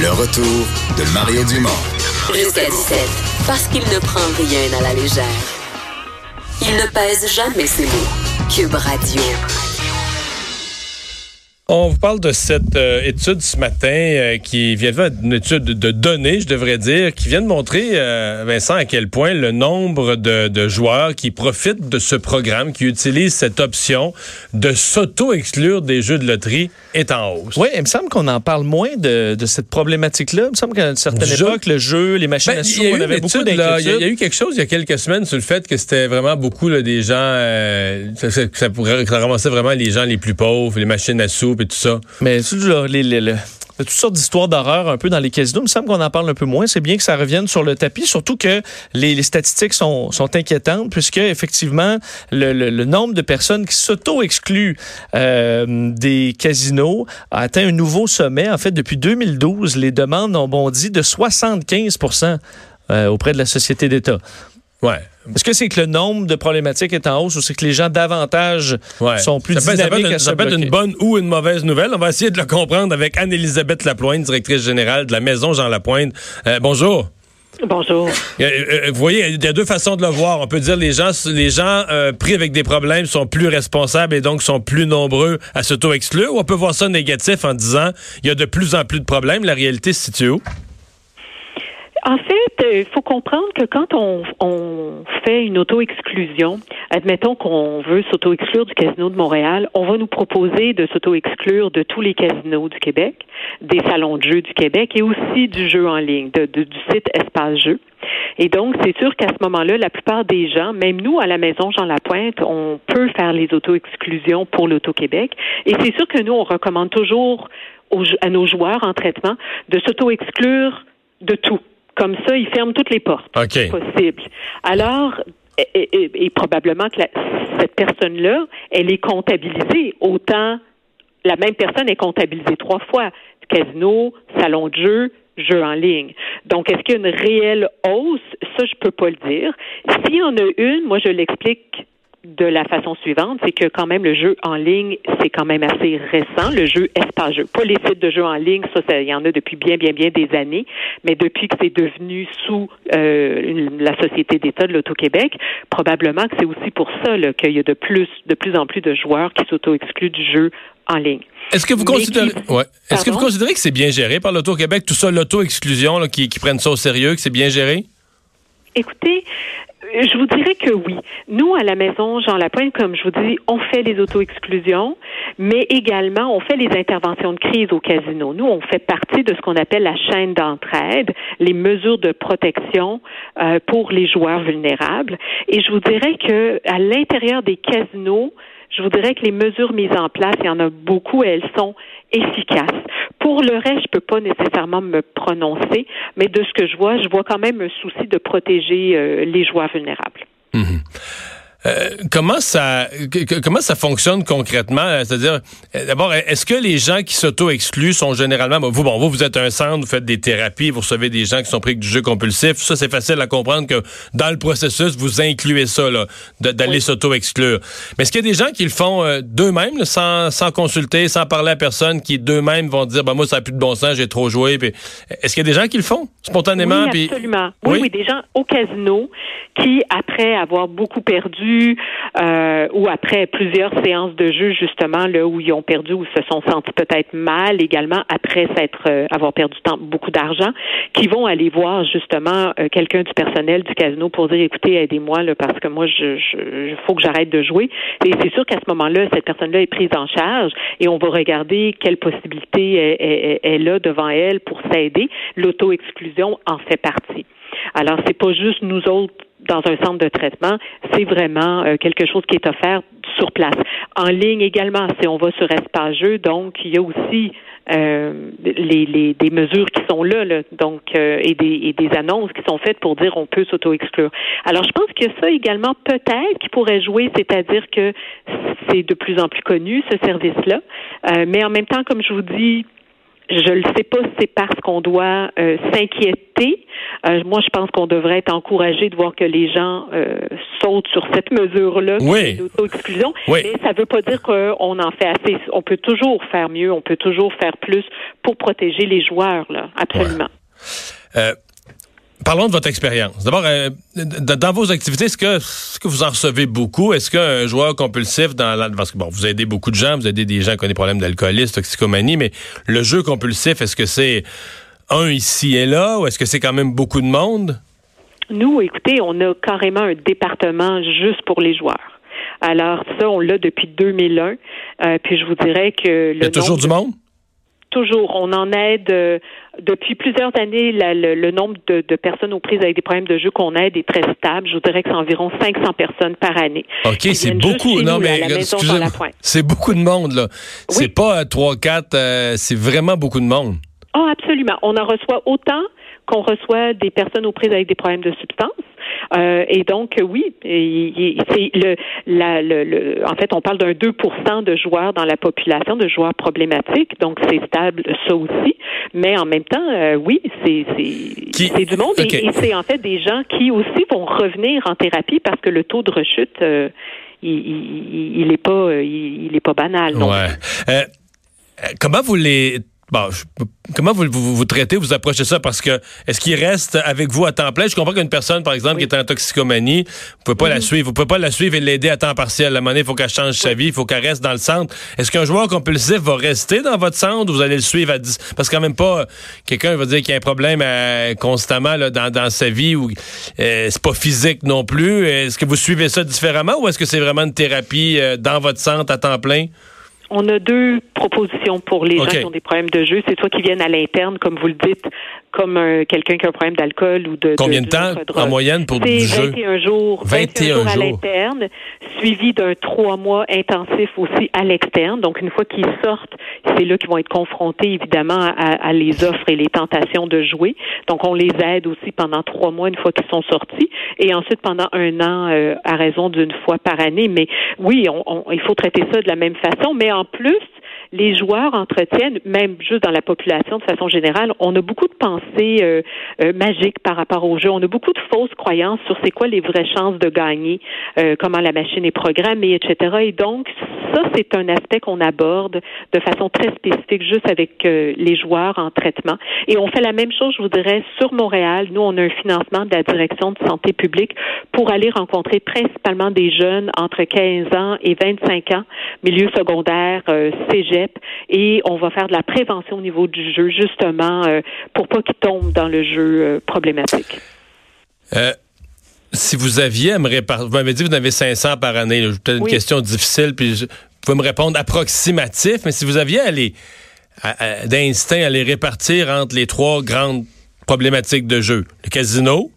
Le retour de Mario Dumont. Jusqu'à 17, parce qu'il ne prend rien à la légère. Il ne pèse jamais ses mots. Cube Radio. On vous parle de cette euh, étude ce matin euh, qui vient de une étude de données, je devrais dire, qui vient de montrer, euh, Vincent, à quel point le nombre de, de, joueurs qui profitent de ce programme, qui utilisent cette option de s'auto-exclure des jeux de loterie est en hausse. Oui, il me semble qu'on en parle moins de, de cette problématique-là. Il me semble qu'à une certaine époque, le jeu, les machines ben, à sous, on avait beaucoup d'inquiétudes. Il y, a eu quelque chose il y a quelques semaines sur le fait que c'était vraiment beaucoup là, des gens, ça, ça, pourrait, ça ramassait vraiment les gens les plus pauvres, les machines à sous Mais les, les, toutes sortes d'histoires d'horreur un peu dans les casinos. Il me semble qu'on en parle un peu moins. C'est bien que ça revienne sur le tapis, surtout que les, statistiques sont, inquiétantes, puisque effectivement, le, le, nombre de personnes qui s'auto-excluent euh, des casinos a atteint un nouveau sommet. En fait, depuis 2012, les demandes ont bondi de 75% euh, auprès de la société d'État. Ouais. Est-ce que c'est que le nombre de problématiques est en hausse ou c'est que les gens davantage sont plus ça dynamiques ça peut, être une bonne ou une mauvaise nouvelle. On va essayer de le comprendre avec Anne-Élisabeth Lapointe, directrice générale de la Maison Jean Lapointe. Euh, bonjour. Bonjour. Euh, euh, vous voyez, il y a deux façons de le voir. On peut dire les gens, les gens pris avec des problèmes sont plus responsables et donc sont plus nombreux à s'auto-exclure. Ou on peut voir ça négatif en disant il y a de plus en plus de problèmes. La réalité se situe où? En fait, il faut comprendre que quand on, on fait une auto-exclusion, admettons qu'on veut s'auto-exclure du casino de Montréal, on va nous proposer de s'auto-exclure de tous les casinos du Québec, des salons de jeux du Québec et aussi du jeu en ligne, de, du site Espace Jeux. Et donc, c'est sûr qu'à ce moment-là, la plupart des gens, même nous à la maison Jean Lapointe, on peut faire les auto-exclusions pour l'Auto-Québec. Et c'est sûr que nous, on recommande toujours à nos joueurs en traitement de s'auto-exclure de tout. Comme ça, ils ferment toutes les portes possibles. Alors, et, probablement que cette personne-là, elle est comptabilisée. Autant la même personne est comptabilisée trois fois. Casino, salon de jeu, jeu en ligne. Donc, est-ce qu'il y a une réelle hausse? Ça, je peux pas le dire. S'il y en a une, moi, je l'explique de la façon suivante, c'est que quand même le jeu en ligne, c'est quand même assez récent, le jeu espace jeu. Pas les sites de jeux en ligne, ça, il y en a depuis bien, bien, bien des années, mais depuis que c'est devenu sous euh, la Société d'État de l'Auto-Québec, probablement que c'est aussi pour ça qu'il y a de plus, de plus en plus de joueurs qui s'auto-excluent du jeu en ligne. Est-ce que vous considérez, ouais. Est-ce que vous considérez que c'est bien géré par l'Auto-Québec, tout ça, l'auto-exclusion, qui, qui prennent ça au sérieux, que c'est bien géré? Écoutez, je vous dirais que oui. Nous, à la maison Jean Lapointe, comme je vous dis, on fait les auto-exclusions, mais également on fait les interventions de crise au casino. Nous, on fait partie de ce qu'on appelle la chaîne d'entraide, les mesures de protection euh, pour les joueurs vulnérables. Et je vous dirais que à l'intérieur des casinos, je vous dirais que les mesures mises en place, il y en a beaucoup, elles sont efficaces. Pour le reste, je peux pas nécessairement me prononcer, mais de ce que je vois, je vois quand même un souci de protéger euh, les joueurs vulnérables. Euh, comment ça comment ça fonctionne concrètement? C'est-à-dire, euh, d'abord, est-ce que les gens qui s'auto-excluent sont généralement vous bon vous vous êtes un centre, vous faites des thérapies, vous recevez des gens qui sont pris avec du jeu compulsif, ça c'est facile à comprendre que dans le processus vous incluez ça là, d'aller s'auto-exclure. Mais est-ce qu'il y a des gens qui le font euh, d'eux-mêmes, sans, sans consulter, sans parler à personne, qui d'eux-mêmes vont dire bah moi ça a plus de bon sens, j'ai trop joué. Est-ce qu'il y a des gens qui le font spontanément Oui, absolument. oui, oui, des gens au casino qui après avoir beaucoup perdu euh, ou après plusieurs séances de jeu justement là où ils ont perdu ou se sont sentis peut-être mal également après s'être euh, avoir perdu beaucoup d'argent, qui vont aller voir justement euh, quelqu'un du personnel du casino pour dire écoutez aidez-moi là parce que moi je, je faut que j'arrête de jouer. Et c'est sûr qu'à ce moment-là cette personne-là est prise en charge et on va regarder quelle possibilité elle a devant elle pour s'aider. L'auto-exclusion en fait partie. Alors, c'est pas juste nous autres dans un centre de traitement, c'est vraiment euh, quelque chose qui est offert sur place. En ligne également, si on va sur Espace Jeux, donc il y a aussi euh, les, les, des mesures qui sont là, là donc euh, et, des, et des annonces qui sont faites pour dire on peut s'auto-exclure. Alors je pense que ça également peut-être qui pourrait jouer, c'est-à-dire que c'est de plus en plus connu ce service-là, euh, mais en même temps, comme je vous dis, je ne sais pas si c'est parce qu'on doit euh, s'inquiéter. Euh, moi, je pense qu'on devrait être encouragé de voir que les gens euh, sautent sur cette mesure-là oui. d'auto-exclusion. Oui. Mais ça ne veut pas dire qu'on en fait assez. On peut toujours faire mieux, on peut toujours faire plus pour protéger les joueurs, là. Absolument. Ouais. Parlons de votre expérience. D'abord, euh, dans vos activités, est-ce que, est que vous en recevez beaucoup? Est-ce qu'un joueur compulsif, dans la, parce que bon, vous aidez beaucoup de gens, vous aidez des gens qui ont des problèmes d'alcoolisme, toxicomanie, mais le jeu compulsif, est-ce que c'est un ici et là, ou est-ce que c'est quand même beaucoup de monde? Nous, écoutez, on a carrément un département juste pour les joueurs. Alors ça, on l'a depuis 2001. Euh, puis je vous dirais que... Le Il y a toujours du monde? Toujours. On en aide euh, depuis plusieurs années. La, le, le, nombre de, de, personnes aux prises avec des problèmes de jeu qu'on aide est très stable. Je vous dirais que c'est environ 500 personnes par année. OK, c'est beaucoup. Non, nous, mais c'est beaucoup de monde, là. Oui. C'est pas 3, 4, euh, c'est vraiment beaucoup de monde. Oh, absolument. On en reçoit autant qu'on reçoit des personnes aux prises avec des problèmes de substance. Euh, et donc, oui, c'est le, la, le, le, en fait, on parle d'un 2% de joueurs dans la population, de joueurs problématiques. Donc, c'est stable, ça aussi. Mais en même temps, euh, oui, c'est c'est du monde okay. et, et c'est en fait des gens qui aussi vont revenir en thérapie parce que le taux de rechute, euh, il, il, il est pas, il, il est pas banal. Non ouais. Euh, comment vous les Bon, je, comment vous, vous, vous traitez, vous approchez ça? Parce que est-ce qu'il reste avec vous à temps plein? Je comprends qu'une personne, par exemple, oui. qui est en toxicomanie, vous pouvez pas la suivre. Vous pouvez pas la suivre et l'aider à temps partiel. À un moment donné, il faut qu'elle change oui. sa vie, il faut qu'elle reste dans le centre. Est-ce qu'un joueur compulsif va rester dans votre centre ou vous allez le suivre à 10? Parce que quand même pas, quelqu'un va dire qu'il y a un problème à, constamment là, dans, dans, sa vie ou euh, c'est pas physique non plus. Est-ce que vous suivez ça différemment ou est-ce que c'est vraiment une thérapie euh, dans votre centre à temps plein? On a deux propositions pour les okay. gens qui ont des problèmes de jeu. C'est soit qui viennent à l'interne, comme vous le dites, comme un, quelqu'un qui a un problème d'alcool ou de Combien de, de temps en moyenne pour du jeu? 21 jours, 21, 21 jours à l'interne, suivi d'un trois mois intensif aussi à l'externe. Donc une fois qu'ils sortent, c'est là qu'ils vont être confrontés évidemment à, à, les offres et les tentations de jouer. Donc on les aide aussi pendant trois mois une fois qu'ils sont sortis et ensuite pendant un an euh, à raison d'une fois par année. Mais oui, on, on, il faut traiter ça de la même façon. Mais en plus, les joueurs entretiennent, même juste dans la population de façon générale, on a beaucoup de pensées euh, euh, magiques par rapport au jeu. On a beaucoup de fausses croyances sur c'est quoi les vraies chances de gagner, euh, comment la machine est programmée, etc. Et donc, ça, c'est un aspect qu'on aborde de façon très spécifique juste avec euh, les joueurs en traitement. Et on fait la même chose, je vous dirais, sur Montréal. Nous, on a un financement de la direction de santé publique pour aller rencontrer principalement des jeunes entre 15 ans et 25 ans, milieu secondaire, euh, cégep, et on va faire de la prévention au niveau du jeu, justement, euh, pour pas qu'ils tombent dans le jeu euh, problématique. Euh, si vous aviez à me répartir, vous m'avez dit que vous en avez 500 par année, peut-être une oui. question difficile, puis je, vous pouvez me répondre approximatif, mais si vous aviez à les, d'instinct à les répartir entre les trois grandes problématiques de jeu, le casino,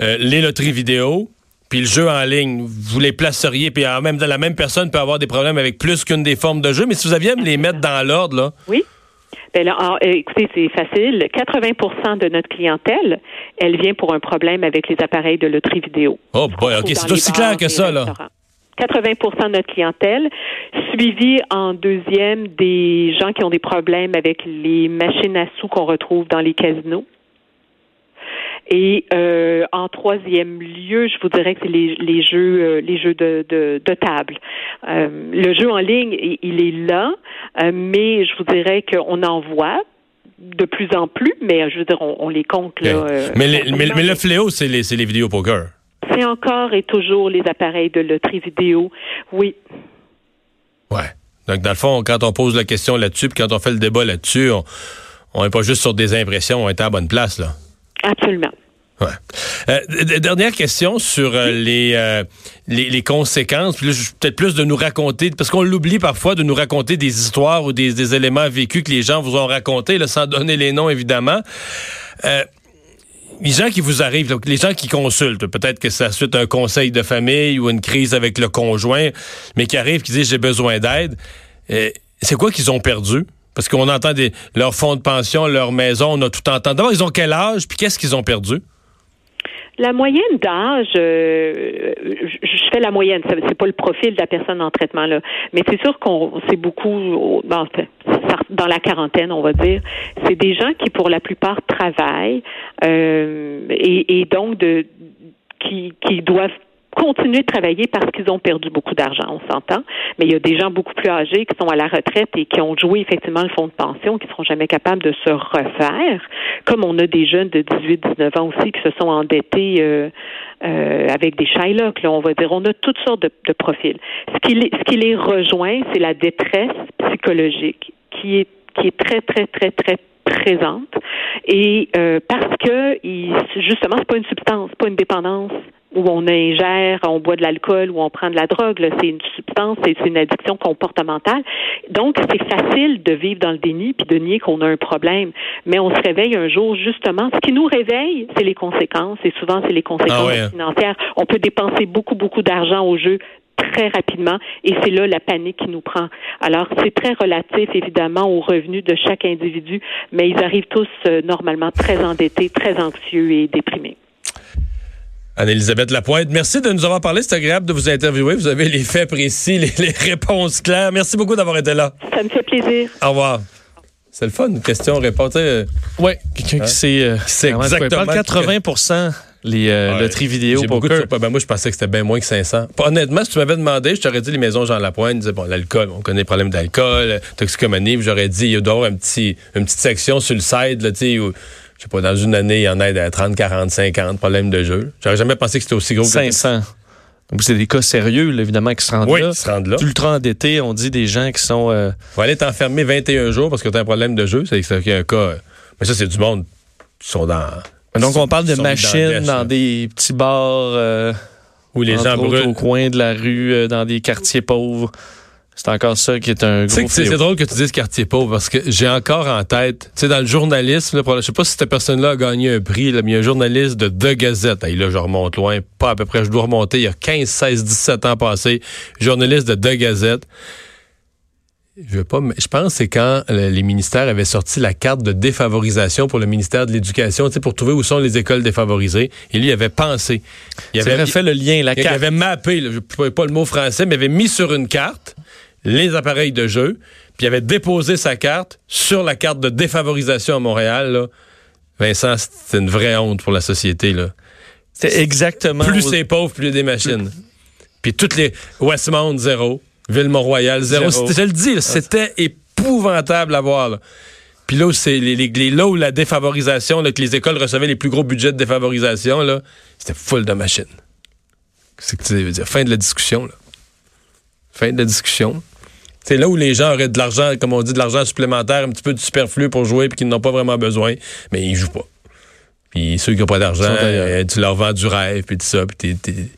les loteries vidéo, puis le jeu en ligne, vous les placeriez, puis même la même personne peut avoir des problèmes avec plus qu'une des formes de jeu, mais si vous aviez à me les mettre dans l'ordre, là. Oui. Ben là, alors, écoutez, c'est facile. 80% de notre clientèle, elle vient pour un problème avec les appareils de loterie vidéo. Oh boy, OK, c'est aussi clair que ça, là. 80% de notre clientèle, suivi en deuxième des gens qui ont des problèmes avec les machines à sous qu'on retrouve dans les casinos. Et euh, en troisième lieu, je vous dirais que c'est les, les, jeux, euh, les jeux de, de, de table. Euh, le jeu en ligne, il est là, euh, mais je vous dirais qu'on en voit de plus en plus, mais je veux dire, on, on les compte là. Euh, mais, les, mais, mais, le fléau, c'est les, les vidéos poker. C'est encore et toujours les appareils de loterie vidéo, oui. Ouais. Donc, dans le fond, quand on pose la question là-dessus, puis quand on fait le débat là-dessus, on n'est pas juste sur des impressions, on est à la bonne place, là. Absolument. Ouais. Euh, dernière question sur euh, les, euh, les, les conséquences. Puis là, peut-être plus de nous raconter, parce qu'on l'oublie parfois de nous raconter des histoires ou des, des, éléments vécus que les gens vous ont racontés, là, sans donner les noms évidemment. Euh, les gens qui vous arrivent, donc, les gens qui consultent, peut-être que ça suite un conseil de famille ou une crise avec le conjoint, mais qui arrivent, qui disent j'ai besoin d'aide, c'est quoi qu'ils ont perdu? Parce qu'on entend des, leur fonds de pension, leur maison, on a tout entendu. D'abord, ils ont quel âge, puis qu'est-ce qu'ils ont perdu? La moyenne d'âge, euh, je fais la moyenne, c'est pas le profil de la personne en traitement là, mais c'est sûr qu'on c'est beaucoup dans, dans la quarantaine, on va dire. C'est des gens qui pour la plupart travaillent euh, et, et donc de qui, qui doivent continuer de travailler parce qu'ils ont perdu beaucoup d'argent, on s'entend. Mais il y a des gens beaucoup plus âgés qui sont à la retraite et qui ont joué effectivement le fonds de pension, qui seront jamais capables de se refaire. Comme on a des jeunes de 18-19 ans aussi qui se sont endettés euh, euh, avec des Shylock, là, on va dire. On a toutes sortes de, de profils. Ce qui, les, ce qui les rejoint, c'est la détresse psychologique qui est qui est très, très, très, très présente. Et euh, parce que il, justement, c'est pas une substance, c'est pas une dépendance où on ingère, on boit de l'alcool ou on prend de la drogue. C'est une substance, c'est une addiction comportementale. Donc, c'est facile de vivre dans le déni puis de nier qu'on a un problème. Mais on se réveille un jour, justement. Ce qui nous réveille, c'est les conséquences. Et souvent, c'est les conséquences Ah ouais, hein. financières. On peut dépenser beaucoup, beaucoup d'argent au jeu très rapidement et c'est là la panique qui nous prend. Alors, c'est très relatif, évidemment, aux revenus de chaque individu, mais ils arrivent tous euh, normalement très endettés, très anxieux et déprimés. Anne-Elisabeth Lapointe, merci de nous avoir parlé. C'est agréable de vous interviewer. Vous avez les faits précis, les, les réponses claires. Merci beaucoup d'avoir été là. Ça me fait plaisir. Au revoir. C'est le fun, une question-réponse. euh, Oui, quelqu'un Hein? qui sait euh, sait quoi il exactement parle. 80 les euh, Ouais. loteries vidéo de poker. ben, moi, je pensais que c'était bien moins que 500. Pas- Honnêtement, si tu m'avais demandé, je t'aurais dit les maisons Jean Lapointe, disais, bon, l'alcool, on connaît les problèmes d'alcool, euh, toxicomanie, j'aurais dit, il doit y avoir un petit, une petite section sur le site, là, tu sais, où, je sais pas, dans une année, il y en a à 30, 40, 50 problèmes de jeu. J'aurais jamais pensé que c'était aussi gros que 500. Donc, c'est des cas sérieux, là, évidemment, qui se rendent Oui, là. qui se rendent là. Ultra endettés, on dit des gens qui sont... euh, Faut aller t'enfermer 21 jours parce que t'as un problème de jeu, c'est qu'il y a un cas. euh, Mais ça, c'est du monde qui sont dans. Donc, on parle de dans machines dans des petits bars, euh, Où les gens brûlent. au coin de la rue, euh, dans des quartiers pauvres. C'est encore ça qui est un gros c'est drôle que tu dises quartier pauvre parce que j'ai encore en tête, tu sais, dans le journalisme, là, je sais pas si cette personne-là a gagné un prix, là, mais il y a un journaliste de The Gazette. Hey, là, je remonte loin, pas à peu près, je dois remonter, il y a 15, 16, 17 ans passés, journaliste de The Gazette. Je veux pas, mais je pense que c'est quand euh, les ministères avaient sorti la carte de défavorisation pour le ministère de l'Éducation, tu sais, pour trouver où sont les écoles défavorisées. Et lui, il avait pensé. Il vrai, fait le lien, la il carte. avait mappé, là, je ne pas le mot français, mais il avait mis sur une carte les appareils de jeu, puis il avait déposé sa carte sur la carte de défavorisation à Montréal. là. Vincent, c'est une vraie honte pour la société. Là. C'est exactement... Plus c'est pauvre, plus il y a des machines. Puis toutes les... Westmount, zéro. Ville-Mont-Royal, zéro. Zéro. Je le dis, là, c'était épouvantable à voir. Là. Puis là où, c'est les, les- les- là où la défavorisation, là, que les écoles recevaient les plus gros budgets de défavorisation, là, c'était full de machines. C'est que tu veux dire, fin de la discussion. Là. Fin de la discussion. C'est là où les gens auraient de l'argent, comme on dit, de l'argent supplémentaire, un petit peu de superflu pour jouer puis qu'ils n'ont pas vraiment besoin, mais ils jouent pas. Puis ceux qui n'ont pas d'argent, euh, tu leur vends du rêve puis tout ça, puis t'es-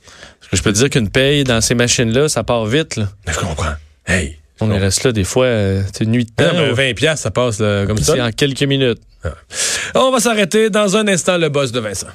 Je peux te dire qu'une paye dans ces machines-là, ça part vite. Là. Je comprends. Hey! On est resté là des fois, euh, c'est une nuit de Non, temps. mais là, 20 piastres, ça passe là, comme ça. C'est en quelques minutes. On va s'arrêter dans un instant, le boss de Vincent.